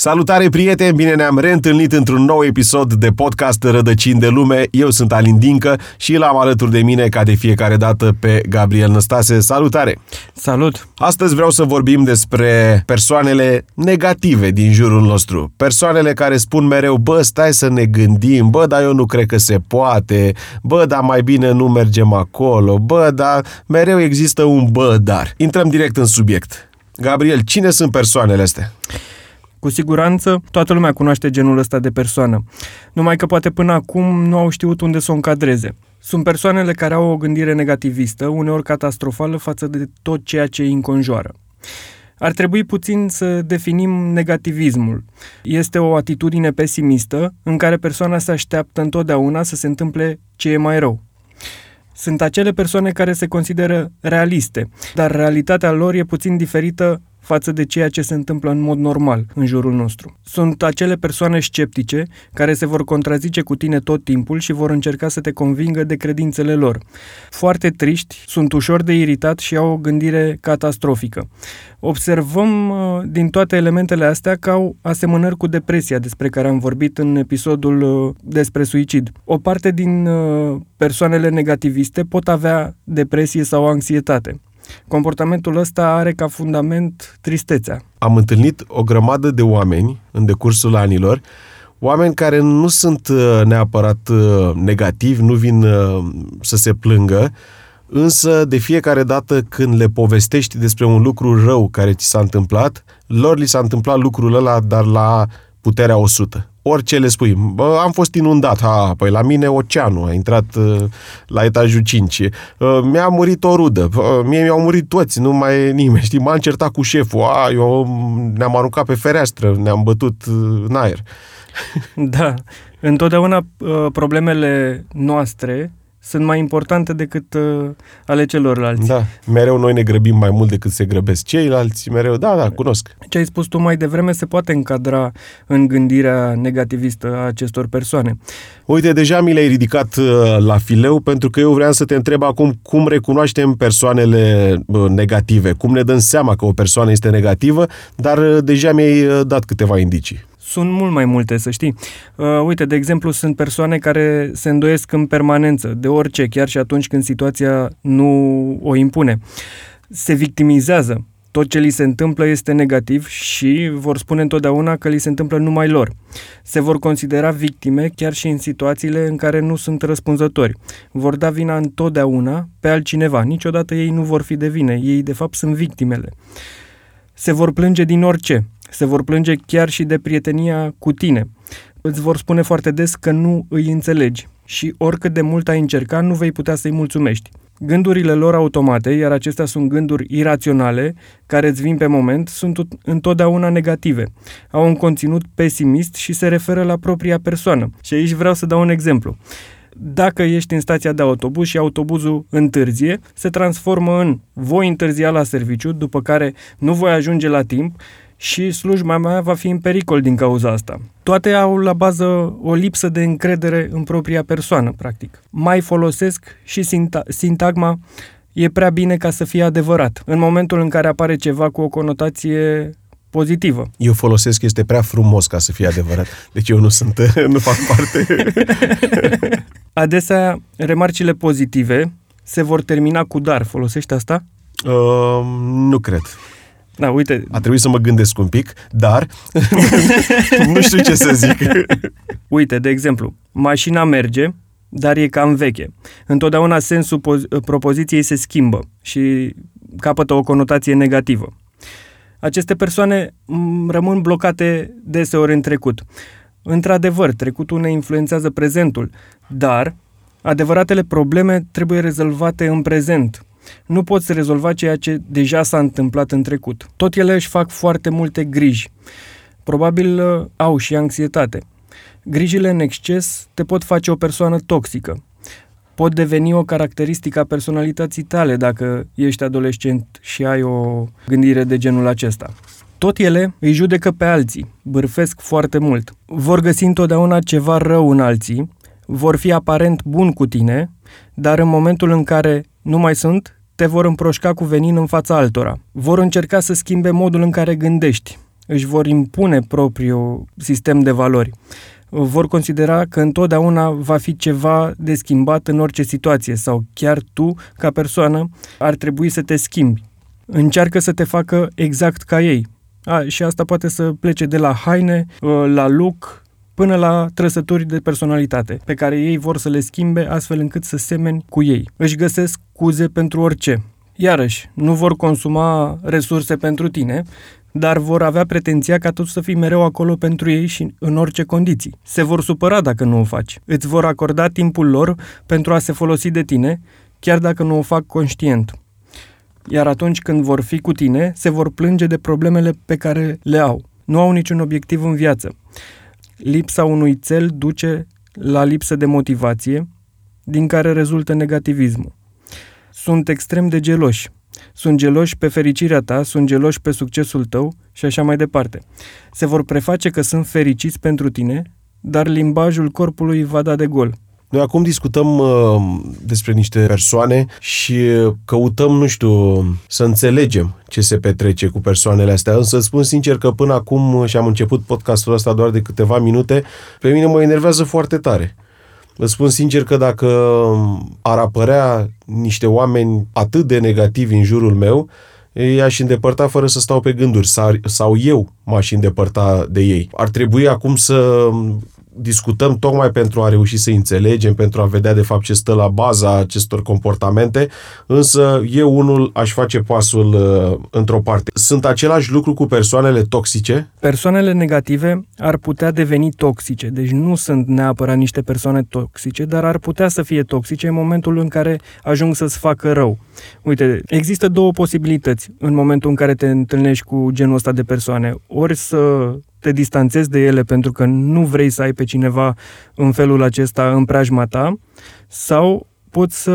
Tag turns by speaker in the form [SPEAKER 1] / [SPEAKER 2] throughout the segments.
[SPEAKER 1] Salutare prieteni, bine ne-am reîntâlnit într-un nou episod de podcast Rădăcini de lume. Eu sunt Alin Dincă și l-am alături de mine ca de fiecare dată pe Gabriel Năstase. Salutare!
[SPEAKER 2] Salut!
[SPEAKER 1] Astăzi vreau să vorbim despre persoanele negative din jurul nostru. Persoanele care spun mereu, bă, stai să ne gândim, bă, dar eu nu cred că se poate, bă, dar mai bine nu mergem acolo, bă, dar mereu există un bă, dar. Intrăm direct în subiect. Gabriel, cine sunt persoanele astea?
[SPEAKER 2] Cu siguranță, toată lumea cunoaște genul ăsta de persoană. Numai că poate până acum nu au știut unde să o încadreze. Sunt persoanele care au o gândire negativistă, uneori catastrofală față de tot ceea ce îi înconjoară. Ar trebui puțin să definim negativismul. Este o atitudine pesimistă în care persoana se așteaptă întotdeauna să se întâmple ce e mai rău. Sunt acele persoane care se consideră realiste, dar realitatea lor e puțin diferită față de ceea ce se întâmplă în mod normal în jurul nostru. Sunt acele persoane sceptice care se vor contrazice cu tine tot timpul și vor încerca să te convingă de credințele lor. Foarte triști, sunt ușor de iritat și au o gândire catastrofică. Observăm uh, din toate elementele astea că au asemănări cu depresia despre care am vorbit în episodul uh, despre suicid. O parte din uh, persoanele negativiste pot avea depresie sau anxietate. Comportamentul ăsta are ca fundament tristețea.
[SPEAKER 1] Am întâlnit o grămadă de oameni în decursul anilor, oameni care nu sunt uh, neapărat uh, negativi, nu vin uh, să se plângă, însă de fiecare dată când le povestești despre un lucru rău care ți s-a întâmplat, lor li s-a întâmplat lucrul ăla, dar la puterea 100 orice le spui. Bă, am fost inundat, ha, păi la mine oceanul a intrat uh, la etajul 5. Uh, mi-a murit o rudă, uh, mie mi-au murit toți, nu mai e nimeni, știi, m-a încertat cu șeful, a, eu ne-am aruncat pe fereastră, ne-am bătut uh, în aer.
[SPEAKER 2] Da, întotdeauna uh, problemele noastre sunt mai importante decât uh, ale celorlalți.
[SPEAKER 1] Da, mereu noi ne grăbim mai mult decât se grăbesc ceilalți, mereu, da, da, cunosc.
[SPEAKER 2] Ce ai spus tu mai devreme se poate încadra în gândirea negativistă a acestor persoane.
[SPEAKER 1] Uite, deja mi le-ai ridicat uh, la fileu pentru că eu vreau să te întreb acum cum recunoaștem persoanele uh, negative, cum ne dăm seama că o persoană este negativă, dar uh, deja mi-ai uh, dat câteva indicii.
[SPEAKER 2] Sunt mult mai multe, să știi. Uh, uite, de exemplu, sunt persoane care se îndoiesc în permanență, de orice, chiar și atunci când situația nu o impune. Se victimizează. Tot ce li se întâmplă este negativ și vor spune întotdeauna că li se întâmplă numai lor. Se vor considera victime chiar și în situațiile în care nu sunt răspunzători. Vor da vina întotdeauna pe altcineva. Niciodată ei nu vor fi de vină. Ei, de fapt, sunt victimele. Se vor plânge din orice se vor plânge chiar și de prietenia cu tine. Îți vor spune foarte des că nu îi înțelegi și oricât de mult ai încerca, nu vei putea să-i mulțumești. Gândurile lor automate, iar acestea sunt gânduri iraționale, care îți vin pe moment, sunt întotdeauna negative. Au un conținut pesimist și se referă la propria persoană. Și aici vreau să dau un exemplu. Dacă ești în stația de autobuz și autobuzul întârzie, se transformă în voi întârzia la serviciu, după care nu voi ajunge la timp și slujba mea va fi în pericol din cauza asta. Toate au la bază o lipsă de încredere în propria persoană, practic. Mai folosesc și sinta- sintagma e prea bine ca să fie adevărat. În momentul în care apare ceva cu o conotație pozitivă.
[SPEAKER 1] Eu folosesc este prea frumos ca să fie adevărat. Deci eu nu sunt, nu fac parte.
[SPEAKER 2] Adesea, remarcile pozitive se vor termina cu dar. Folosești asta?
[SPEAKER 1] Uh, nu cred.
[SPEAKER 2] Da, uite.
[SPEAKER 1] A trebuit să mă gândesc un pic, dar nu știu ce să zic.
[SPEAKER 2] Uite, de exemplu, mașina merge, dar e cam veche. Întotdeauna sensul propoziției se schimbă și capătă o conotație negativă. Aceste persoane rămân blocate deseori în trecut. Într-adevăr, trecutul ne influențează prezentul, dar adevăratele probleme trebuie rezolvate în prezent, nu poți rezolva ceea ce deja s-a întâmplat în trecut. Tot ele își fac foarte multe griji. Probabil uh, au și anxietate. Grijile în exces te pot face o persoană toxică. Pot deveni o caracteristică a personalității tale dacă ești adolescent și ai o gândire de genul acesta. Tot ele îi judecă pe alții, bârfesc foarte mult. Vor găsi întotdeauna ceva rău în alții, vor fi aparent bun cu tine, dar în momentul în care nu mai sunt, te vor împroșca cu venin în fața altora. Vor încerca să schimbe modul în care gândești. își vor impune propriul sistem de valori. Vor considera că întotdeauna va fi ceva de schimbat în orice situație sau chiar tu, ca persoană, ar trebui să te schimbi. Încearcă să te facă exact ca ei. A, și asta poate să plece de la haine, la look, până la trăsături de personalitate, pe care ei vor să le schimbe astfel încât să semeni cu ei. Își găsesc scuze pentru orice. Iarăși, nu vor consuma resurse pentru tine, dar vor avea pretenția ca tu să fii mereu acolo pentru ei și în orice condiții. Se vor supăra dacă nu o faci. Îți vor acorda timpul lor pentru a se folosi de tine, chiar dacă nu o fac conștient. Iar atunci când vor fi cu tine, se vor plânge de problemele pe care le au. Nu au niciun obiectiv în viață. Lipsa unui cel duce la lipsă de motivație, din care rezultă negativismul. Sunt extrem de geloși. Sunt geloși pe fericirea ta, sunt geloși pe succesul tău și așa mai departe. Se vor preface că sunt fericiți pentru tine, dar limbajul corpului va da de gol.
[SPEAKER 1] Noi acum discutăm uh, despre niște persoane și căutăm, nu știu, să înțelegem ce se petrece cu persoanele astea. Însă spun sincer că până acum, și am început podcastul ăsta doar de câteva minute, pe mine mă enervează foarte tare. Vă spun sincer că dacă ar apărea niște oameni atât de negativi în jurul meu, i-aș îndepărta fără să stau pe gânduri sau, sau eu m-aș îndepărta de ei. Ar trebui acum să discutăm tocmai pentru a reuși să înțelegem, pentru a vedea de fapt ce stă la baza acestor comportamente, însă eu unul aș face pasul uh, într-o parte. Sunt același lucru cu persoanele toxice?
[SPEAKER 2] Persoanele negative ar putea deveni toxice, deci nu sunt neapărat niște persoane toxice, dar ar putea să fie toxice în momentul în care ajung să-ți facă rău. Uite, există două posibilități în momentul în care te întâlnești cu genul ăsta de persoane. Ori să te distanțezi de ele pentru că nu vrei să ai pe cineva în felul acesta în preajma ta sau poți să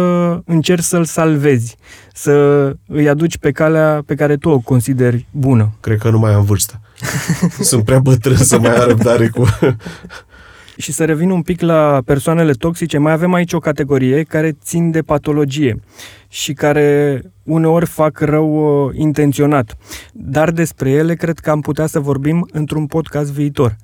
[SPEAKER 2] încerci să-l salvezi, să îi aduci pe calea pe care tu o consideri bună.
[SPEAKER 1] Cred că nu mai am vârstă. Sunt prea bătrân să mai am răbdare cu...
[SPEAKER 2] Și să revin un pic la persoanele toxice, mai avem aici o categorie care țin de patologie și care uneori fac rău uh, intenționat. Dar despre ele cred că am putea să vorbim într-un podcast viitor.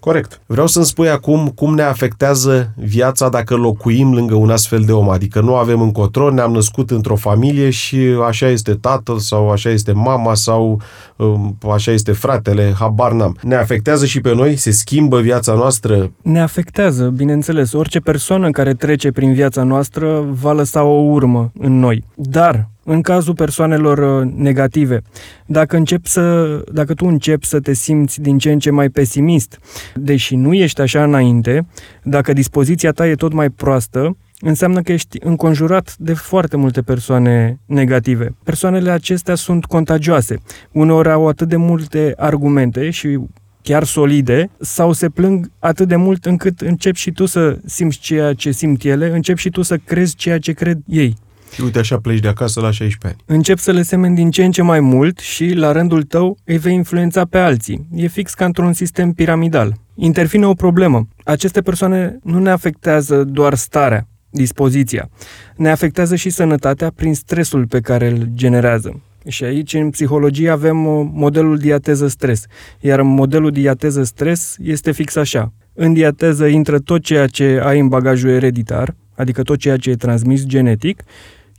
[SPEAKER 1] Corect. Vreau să-mi spui acum cum ne afectează viața dacă locuim lângă un astfel de om. Adică nu avem încotro, ne-am născut într-o familie și așa este tatăl sau așa este mama sau um, așa este fratele, habar n-am. Ne afectează și pe noi? Se schimbă viața noastră?
[SPEAKER 2] Ne afectează, bineînțeles. Orice persoană care trece prin viața noastră va lăsa o urmă în noi. Dar în cazul persoanelor uh, negative, dacă, încep să, dacă tu începi să te simți din ce în ce mai pesimist, deși nu ești așa înainte, dacă dispoziția ta e tot mai proastă, înseamnă că ești înconjurat de foarte multe persoane negative. Persoanele acestea sunt contagioase. Uneori au atât de multe argumente și chiar solide sau se plâng atât de mult încât începi și tu să simți ceea ce simt ele, începi și tu să crezi ceea ce cred ei.
[SPEAKER 1] Și uite așa pleci de acasă la 16 ani.
[SPEAKER 2] Încep să le semeni din ce în ce mai mult și, la rândul tău, îi vei influența pe alții. E fix ca într-un sistem piramidal. Intervine o problemă. Aceste persoane nu ne afectează doar starea, dispoziția. Ne afectează și sănătatea prin stresul pe care îl generează. Și aici, în psihologie, avem uh, modelul diateză-stres. Iar modelul diateză-stres este fix așa. În diateză intră tot ceea ce ai în bagajul ereditar, adică tot ceea ce e transmis genetic,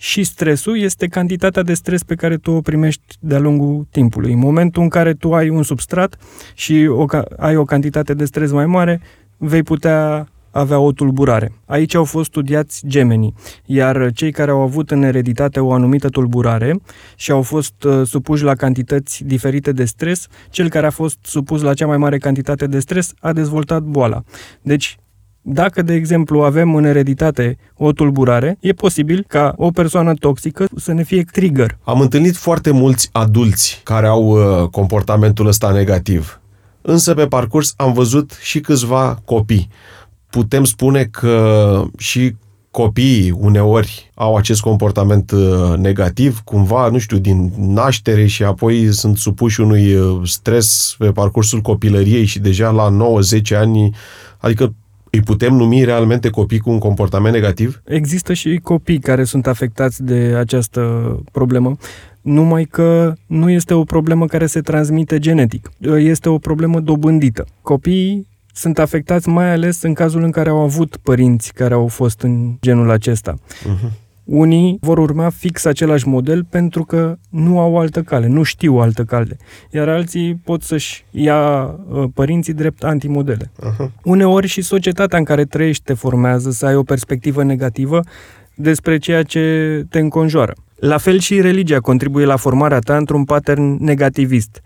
[SPEAKER 2] și stresul este cantitatea de stres pe care tu o primești de-a lungul timpului. În momentul în care tu ai un substrat și o, ai o cantitate de stres mai mare, vei putea avea o tulburare. Aici au fost studiați gemenii, iar cei care au avut în ereditate o anumită tulburare și au fost uh, supuși la cantități diferite de stres, cel care a fost supus la cea mai mare cantitate de stres a dezvoltat boala. Deci, dacă, de exemplu, avem în ereditate o tulburare, e posibil ca o persoană toxică să ne fie trigger.
[SPEAKER 1] Am întâlnit foarte mulți adulți care au uh, comportamentul ăsta negativ. Însă pe parcurs am văzut și câțiva copii. Putem spune că și copiii uneori au acest comportament uh, negativ, cumva, nu știu, din naștere și apoi sunt supuși unui uh, stres pe parcursul copilăriei și deja la 9-10 ani, adică îi putem numi realmente copii cu un comportament negativ?
[SPEAKER 2] Există și copii care sunt afectați de această problemă. numai că nu este o problemă care se transmite genetic, este o problemă dobândită. Copiii sunt afectați mai ales în cazul în care au avut părinți care au fost în genul acesta. Uh-huh. Unii vor urma fix același model pentru că nu au altă cale, nu știu altă cale. Iar alții pot să-și ia uh, părinții drept antimodele. Uh-huh. Uneori și societatea în care trăiești te formează să ai o perspectivă negativă despre ceea ce te înconjoară. La fel și religia contribuie la formarea ta într-un pattern negativist,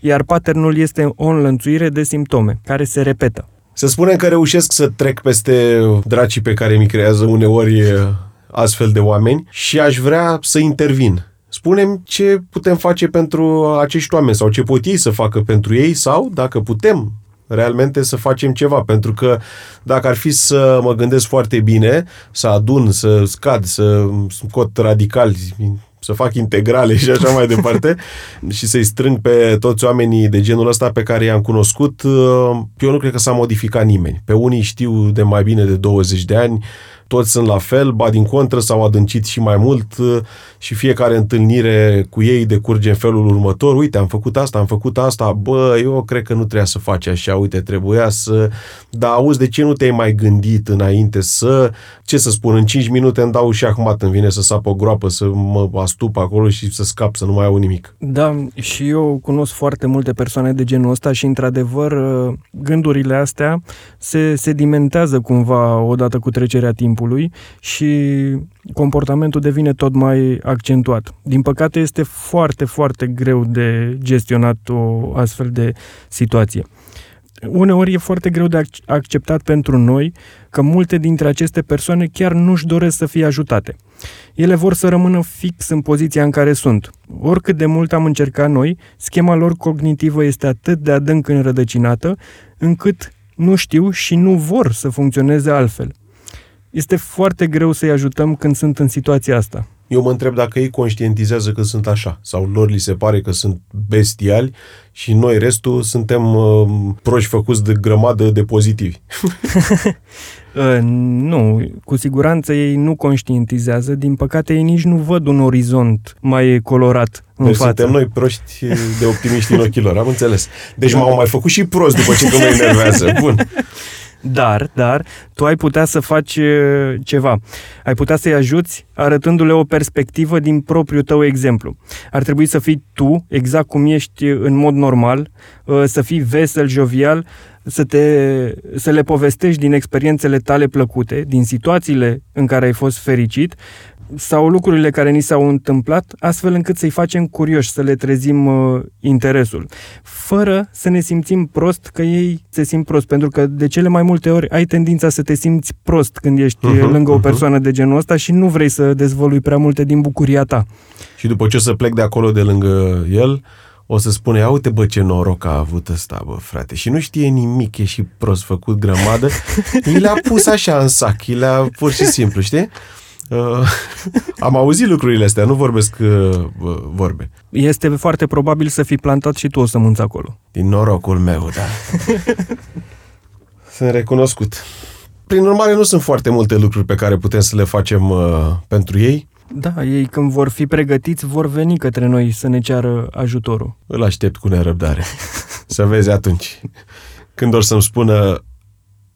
[SPEAKER 2] iar patternul este o înlănțuire de simptome care se repetă.
[SPEAKER 1] Să spunem că reușesc să trec peste dracii pe care mi creează uneori astfel de oameni și aș vrea să intervin. Spunem ce putem face pentru acești oameni sau ce pot ei să facă pentru ei sau, dacă putem, realmente să facem ceva, pentru că dacă ar fi să mă gândesc foarte bine, să adun, să scad, să scot radicali, să fac integrale și așa mai departe și să-i strâng pe toți oamenii de genul ăsta pe care i-am cunoscut, eu nu cred că s-a modificat nimeni. Pe unii știu de mai bine de 20 de ani, toți sunt la fel, ba din contră s-au adâncit și mai mult uh, și fiecare întâlnire cu ei decurge în felul următor, uite, am făcut asta, am făcut asta, bă, eu cred că nu trebuia să faci așa, uite, trebuia să... Dar auzi, de ce nu te-ai mai gândit înainte să... Ce să spun, în 5 minute îmi dau și acum îmi vine să sap o groapă, să mă astup acolo și să scap, să nu mai au nimic.
[SPEAKER 2] Da, și eu cunosc foarte multe persoane de genul ăsta și, într-adevăr, uh, gândurile astea se sedimentează cumva odată cu trecerea timpului timpului și comportamentul devine tot mai accentuat. Din păcate este foarte, foarte greu de gestionat o astfel de situație. Uneori e foarte greu de acceptat pentru noi că multe dintre aceste persoane chiar nu-și doresc să fie ajutate. Ele vor să rămână fix în poziția în care sunt. Oricât de mult am încercat noi, schema lor cognitivă este atât de adânc înrădăcinată, încât nu știu și nu vor să funcționeze altfel este foarte greu să-i ajutăm când sunt în situația asta.
[SPEAKER 1] Eu mă întreb dacă ei conștientizează că sunt așa sau lor li se pare că sunt bestiali și noi restul suntem uh, proști făcuți de grămadă de pozitivi.
[SPEAKER 2] uh, nu, cu siguranță ei nu conștientizează, din păcate ei nici nu văd un orizont mai colorat în
[SPEAKER 1] deci
[SPEAKER 2] față.
[SPEAKER 1] suntem noi proști de optimiști în ochii lor, am înțeles. Deci m-au mai făcut și prost după ce mă enervează. Bun.
[SPEAKER 2] Dar, dar, tu ai putea să faci ceva. Ai putea să-i ajuți arătându-le o perspectivă din propriul tău exemplu. Ar trebui să fii tu, exact cum ești în mod normal, să fii vesel, jovial, să, te, să le povestești din experiențele tale plăcute, din situațiile în care ai fost fericit sau lucrurile care ni s-au întâmplat, astfel încât să-i facem curioși, să le trezim uh, interesul, fără să ne simțim prost că ei se simt prost, pentru că de cele mai multe ori ai tendința să te simți prost când ești uh-huh, lângă uh-huh. o mhm. persoană de genul ăsta și nu vrei să dezvolui prea multe din bucuria ta.
[SPEAKER 1] Și după ce o să plec de acolo de lângă el, o să spune, ia uite bă ce noroc a avut ăsta, bă, frate. Și nu știe nimic, e și prost făcut grămadă. I le-a pus așa în sac, i le-a pur și simplu, știi? Uh, am auzit lucrurile astea, nu vorbesc uh, vorbe.
[SPEAKER 2] Este foarte probabil să fi plantat și tu o sămânță acolo.
[SPEAKER 1] Din norocul meu, da. sunt recunoscut. Prin urmare, nu sunt foarte multe lucruri pe care putem să le facem uh, pentru ei.
[SPEAKER 2] Da, ei când vor fi pregătiți, vor veni către noi să ne ceară ajutorul.
[SPEAKER 1] Îl aștept cu nerăbdare. să vezi atunci. Când or să-mi spună,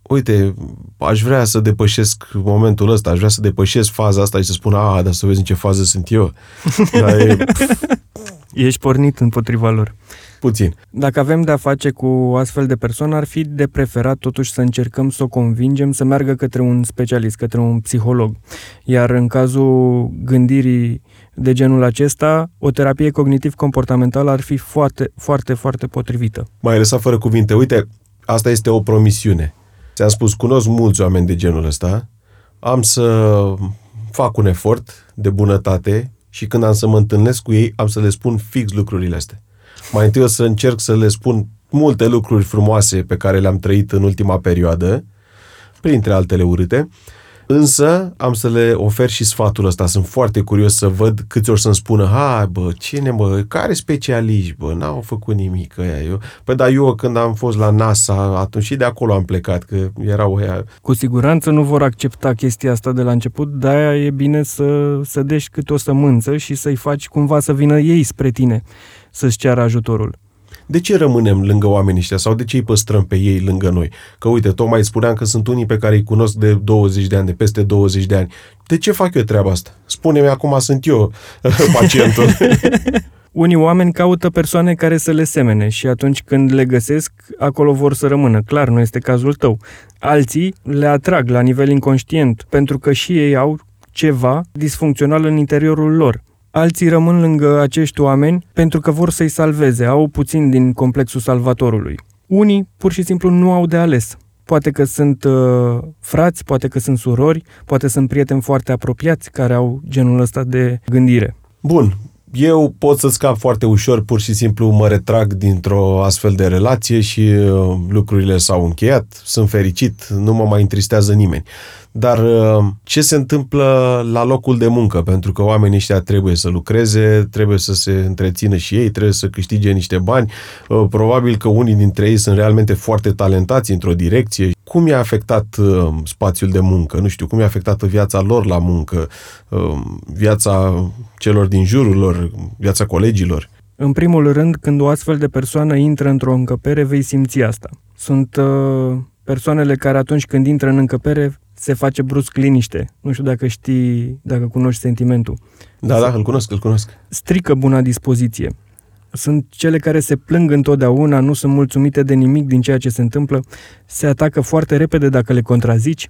[SPEAKER 1] uite, aș vrea să depășesc momentul ăsta, aș vrea să depășesc faza asta și să spun, a, dar să vezi în ce fază sunt eu. Dar e,
[SPEAKER 2] Ești pornit împotriva lor.
[SPEAKER 1] Puțin.
[SPEAKER 2] Dacă avem de-a face cu o astfel de persoană, ar fi de preferat totuși să încercăm să o convingem să meargă către un specialist, către un psiholog. Iar în cazul gândirii de genul acesta, o terapie cognitiv-comportamentală ar fi foarte, foarte, foarte potrivită.
[SPEAKER 1] Mai lăsat fără cuvinte. Uite, asta este o promisiune Ți-am spus, cunosc mulți oameni de genul ăsta, am să fac un efort de bunătate și când am să mă întâlnesc cu ei, am să le spun fix lucrurile astea. Mai întâi o să încerc să le spun multe lucruri frumoase pe care le-am trăit în ultima perioadă, printre altele urâte, Însă am să le ofer și sfatul ăsta. Sunt foarte curios să văd câți ori să-mi spună, hai bă, cine bă, care specialiști bă, n-au făcut nimic ăia. Eu, păi da, eu când am fost la NASA, atunci și de acolo am plecat, că erau ăia.
[SPEAKER 2] Cu siguranță nu vor accepta chestia asta de la început, de-aia e bine să, să dești câte o sămânță și să-i faci cumva să vină ei spre tine să-ți ceară ajutorul.
[SPEAKER 1] De ce rămânem lângă oamenii ăștia sau de ce îi păstrăm pe ei lângă noi? Că uite, tocmai spuneam că sunt unii pe care îi cunosc de 20 de ani, de peste 20 de ani. De ce fac eu treaba asta? Spune-mi acum sunt eu pacientul.
[SPEAKER 2] Unii oameni caută persoane care să le semene și atunci când le găsesc, acolo vor să rămână. Clar, nu este cazul tău. Alții le atrag la nivel inconștient, pentru că și ei au ceva disfuncțional în interiorul lor. Alții rămân lângă acești oameni pentru că vor să-i salveze, au puțin din complexul salvatorului. Unii pur și simplu nu au de ales. Poate că sunt uh, frați, poate că sunt surori, poate sunt prieteni foarte apropiați care au genul ăsta de gândire.
[SPEAKER 1] Bun, eu pot să scap foarte ușor, pur și simplu mă retrag dintr-o astfel de relație și uh, lucrurile s-au încheiat, sunt fericit, nu mă mai întristează nimeni. Dar uh, ce se întâmplă la locul de muncă? Pentru că oamenii ăștia trebuie să lucreze, trebuie să se întrețină și ei, trebuie să câștige niște bani. Uh, probabil că unii dintre ei sunt realmente foarte talentați într-o direcție. Cum i-a afectat uh, spațiul de muncă? Nu știu, cum i-a afectat viața lor la muncă, viața celor din jurul lor, viața colegilor?
[SPEAKER 2] În primul rând, când o astfel de persoană intră într-o încăpere, vei simți asta. Sunt uh, persoanele care atunci când intră în încăpere se face brusc liniște. Nu știu dacă știi, dacă cunoști sentimentul.
[SPEAKER 1] Da, da, îl cunosc, îl cunosc.
[SPEAKER 2] Strică buna dispoziție. Sunt cele care se plâng întotdeauna, nu sunt mulțumite de nimic din ceea ce se întâmplă, se atacă foarte repede dacă le contrazici,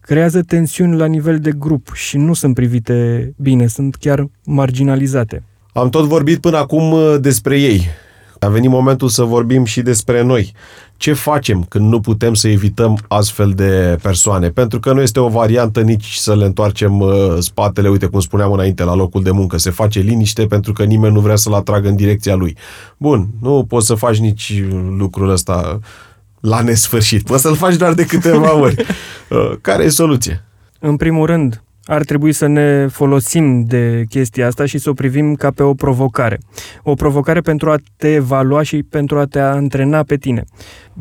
[SPEAKER 2] creează tensiuni la nivel de grup și nu sunt privite bine, sunt chiar marginalizate.
[SPEAKER 1] Am tot vorbit până acum uh, despre ei. A venit momentul să vorbim și despre noi. Ce facem când nu putem să evităm astfel de persoane? Pentru că nu este o variantă nici să le întoarcem uh, spatele, uite cum spuneam înainte, la locul de muncă. Se face liniște pentru că nimeni nu vrea să-l atragă în direcția lui. Bun, nu poți să faci nici lucrul ăsta la nesfârșit. Poți să-l faci doar de câteva ori. Uh, care e soluția?
[SPEAKER 2] În primul rând, ar trebui să ne folosim de chestia asta și să o privim ca pe o provocare. O provocare pentru a te evalua și pentru a te antrena pe tine.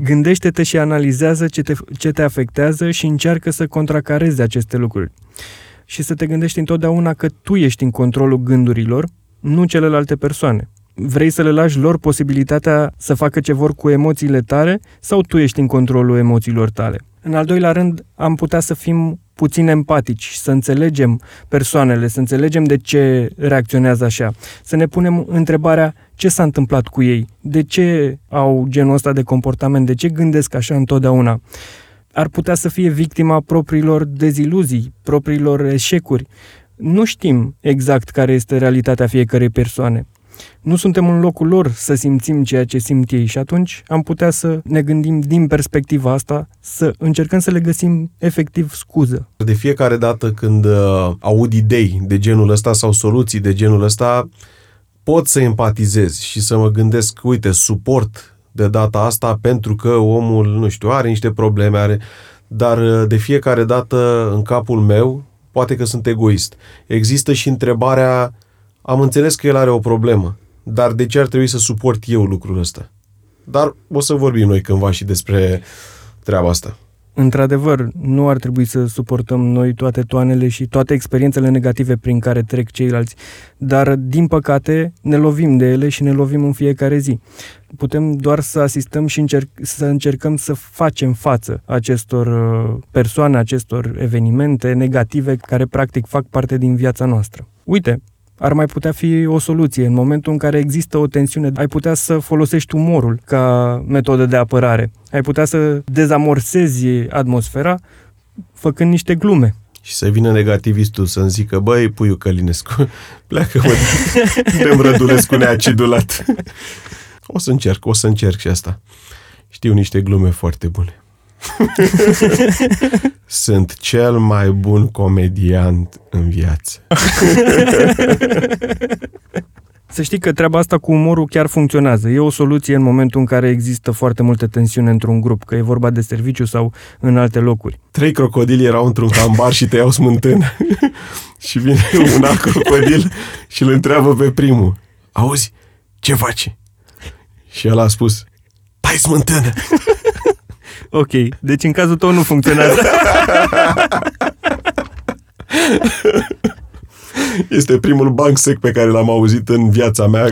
[SPEAKER 2] Gândește-te și analizează ce te, ce te afectează și încearcă să contracarezi aceste lucruri. Și să te gândești întotdeauna că tu ești în controlul gândurilor, nu celelalte persoane. Vrei să le lași lor posibilitatea să facă ce vor cu emoțiile tale sau tu ești în controlul emoțiilor tale? În al doilea rând, am putea să fim puțin empatici, să înțelegem persoanele, să înțelegem de ce reacționează așa, să ne punem întrebarea ce s-a întâmplat cu ei, de ce au genul ăsta de comportament, de ce gândesc așa întotdeauna. Ar putea să fie victima propriilor deziluzii, propriilor eșecuri. Nu știm exact care este realitatea fiecărei persoane nu suntem în locul lor să simțim ceea ce simt ei și atunci am putea să ne gândim din perspectiva asta, să încercăm să le găsim efectiv scuză.
[SPEAKER 1] De fiecare dată când uh, aud idei de genul ăsta sau soluții de genul ăsta, pot să empatizez și să mă gândesc, uite, suport de data asta pentru că omul, nu știu, are niște probleme, are... Dar uh, de fiecare dată în capul meu, poate că sunt egoist. Există și întrebarea am înțeles că el are o problemă, dar de ce ar trebui să suport eu lucrul ăsta? Dar o să vorbim noi cândva și despre treaba asta.
[SPEAKER 2] Într-adevăr, nu ar trebui să suportăm noi toate toanele și toate experiențele negative prin care trec ceilalți, dar, din păcate, ne lovim de ele și ne lovim în fiecare zi. Putem doar să asistăm și încerc, să încercăm să facem față acestor uh, persoane, acestor evenimente negative care, practic, fac parte din viața noastră. Uite, ar mai putea fi o soluție. În momentul în care există o tensiune, ai putea să folosești umorul ca metodă de apărare. Ai putea să dezamorsezi atmosfera făcând niște glume.
[SPEAKER 1] Și să vină negativistul să-mi zică, băi, puiu Călinescu, pleacă mă, de Rădulescu neacidulat. O să încerc, o să încerc și asta. Știu niște glume foarte bune. Sunt cel mai bun comediant în viață.
[SPEAKER 2] Să știi că treaba asta cu umorul chiar funcționează. E o soluție în momentul în care există foarte multe tensiune într-un grup, că e vorba de serviciu sau în alte locuri.
[SPEAKER 1] Trei crocodili erau într-un cambar și te iau smântână. și vine un alt crocodil și îl întreabă pe primul. Auzi, ce faci? Și el a spus, tai smântână.
[SPEAKER 2] Ok, deci în cazul tău nu funcționează.
[SPEAKER 1] Este primul banc sec pe care l-am auzit în viața mea.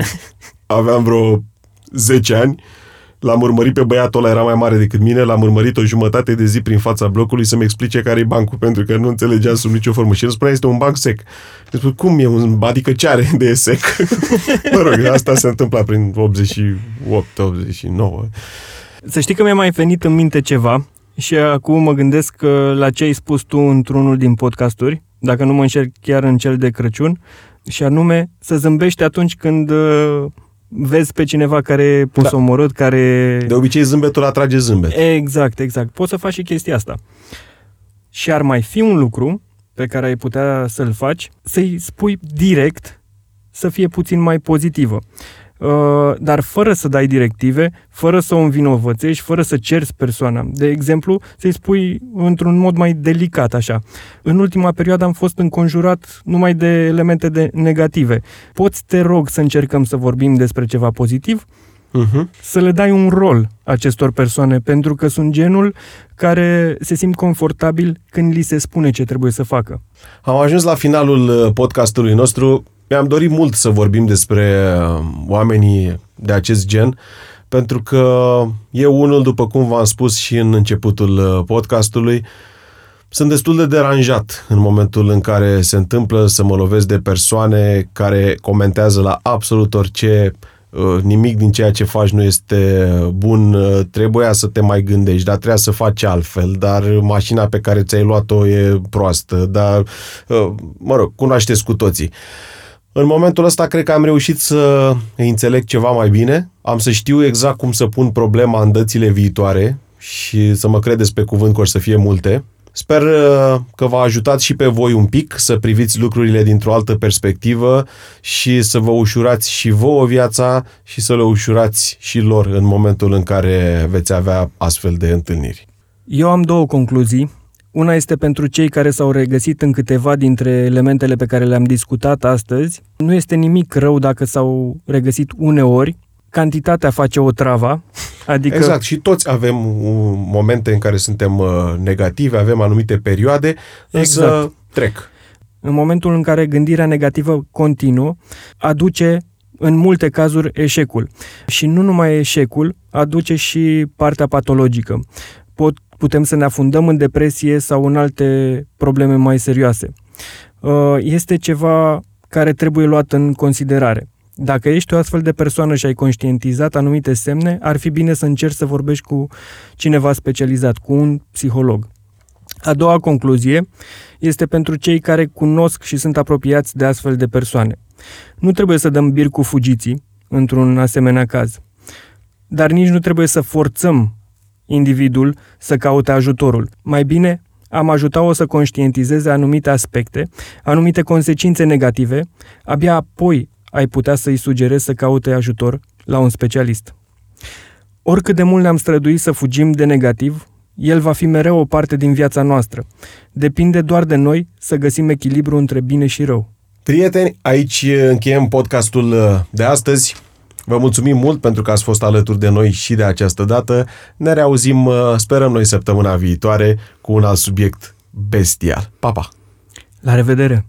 [SPEAKER 1] Aveam vreo 10 ani. L-am urmărit pe băiatul ăla, era mai mare decât mine, l-am urmărit o jumătate de zi prin fața blocului să-mi explice care e bancul, pentru că nu înțelegea sub nicio formă. Și el spunea, este un banc sec. Deci, cum e un, adică ce are de sec? mă rog, asta se întâmpla prin 88-89.
[SPEAKER 2] Să știi că mi-a mai venit în minte ceva și acum mă gândesc la ce ai spus tu într-unul din podcasturi, dacă nu mă înșel chiar în cel de Crăciun, și anume să zâmbești atunci când uh, vezi pe cineva care e pus da. omorât, care...
[SPEAKER 1] De obicei zâmbetul atrage zâmbet.
[SPEAKER 2] Exact, exact. Poți să faci și chestia asta. Și ar mai fi un lucru pe care ai putea să-l faci, să-i spui direct să fie puțin mai pozitivă. Uh, dar fără să dai directive, fără să o învinovățești, fără să cerți persoana. De exemplu, să-i spui într-un mod mai delicat așa. În ultima perioadă am fost înconjurat numai de elemente de negative. Poți, te rog, să încercăm să vorbim despre ceva pozitiv? uh-huh. să le dai un rol acestor persoane, pentru că sunt genul care se simt confortabil când li se spune ce trebuie să facă.
[SPEAKER 1] Am ajuns la finalul uh, podcastului nostru. Mi-am dorit mult să vorbim despre uh, oamenii de acest gen, pentru că eu unul, după cum v-am spus și în începutul uh, podcastului, sunt destul de deranjat în momentul în care se întâmplă să mă lovesc de persoane care comentează la absolut orice uh, nimic din ceea ce faci nu este bun, trebuia să te mai gândești, dar trebuia să faci altfel, dar mașina pe care ți-ai luat-o e proastă, dar, mă rog, cunoașteți cu toții. În momentul ăsta cred că am reușit să înțeleg ceva mai bine, am să știu exact cum să pun problema în dățile viitoare și să mă credeți pe cuvânt că o să fie multe. Sper uh, că v-a ajutat și pe voi un pic să priviți lucrurile dintr-o altă perspectivă și să vă ușurați și vouă viața și să le ușurați și lor în momentul în care veți avea astfel de întâlniri.
[SPEAKER 2] Eu am două concluzii una este pentru cei care s-au regăsit în câteva dintre elementele pe care le-am discutat astăzi. Nu este nimic rău dacă s-au regăsit uneori. Cantitatea face o trava. Adică...
[SPEAKER 1] Exact, și toți avem momente în care suntem uh, negative, avem anumite perioade, însă exact. trec.
[SPEAKER 2] În momentul în care gândirea negativă continuă, aduce în multe cazuri eșecul. Și nu numai eșecul, aduce și partea patologică. Pot putem să ne afundăm în depresie sau în alte probleme mai serioase. Uh, este ceva care trebuie luat în considerare. Dacă ești o astfel de persoană și ai conștientizat anumite semne, ar fi bine să încerci să vorbești cu cineva specializat, cu un psiholog. A doua concluzie este pentru cei care cunosc și sunt apropiați de astfel de persoane. Nu trebuie să dăm bir cu fugiții într-un asemenea caz, dar nici nu trebuie să forțăm individul să caute ajutorul. Mai bine, am ajutat-o să conștientizeze anumite aspecte, anumite consecințe negative, abia apoi ai putea să-i sugerezi să caute ajutor la un specialist. Oricât de mult ne-am străduit să fugim de negativ, el va fi mereu o parte din viața noastră. Depinde doar de noi să găsim echilibru între bine și rău.
[SPEAKER 1] Prieteni, aici încheiem podcastul de astăzi. Vă mulțumim mult pentru că ați fost alături de noi și de această dată. Ne reauzim, uh, sperăm noi, săptămâna viitoare cu un alt subiect bestial. Pa, pa!
[SPEAKER 2] La revedere!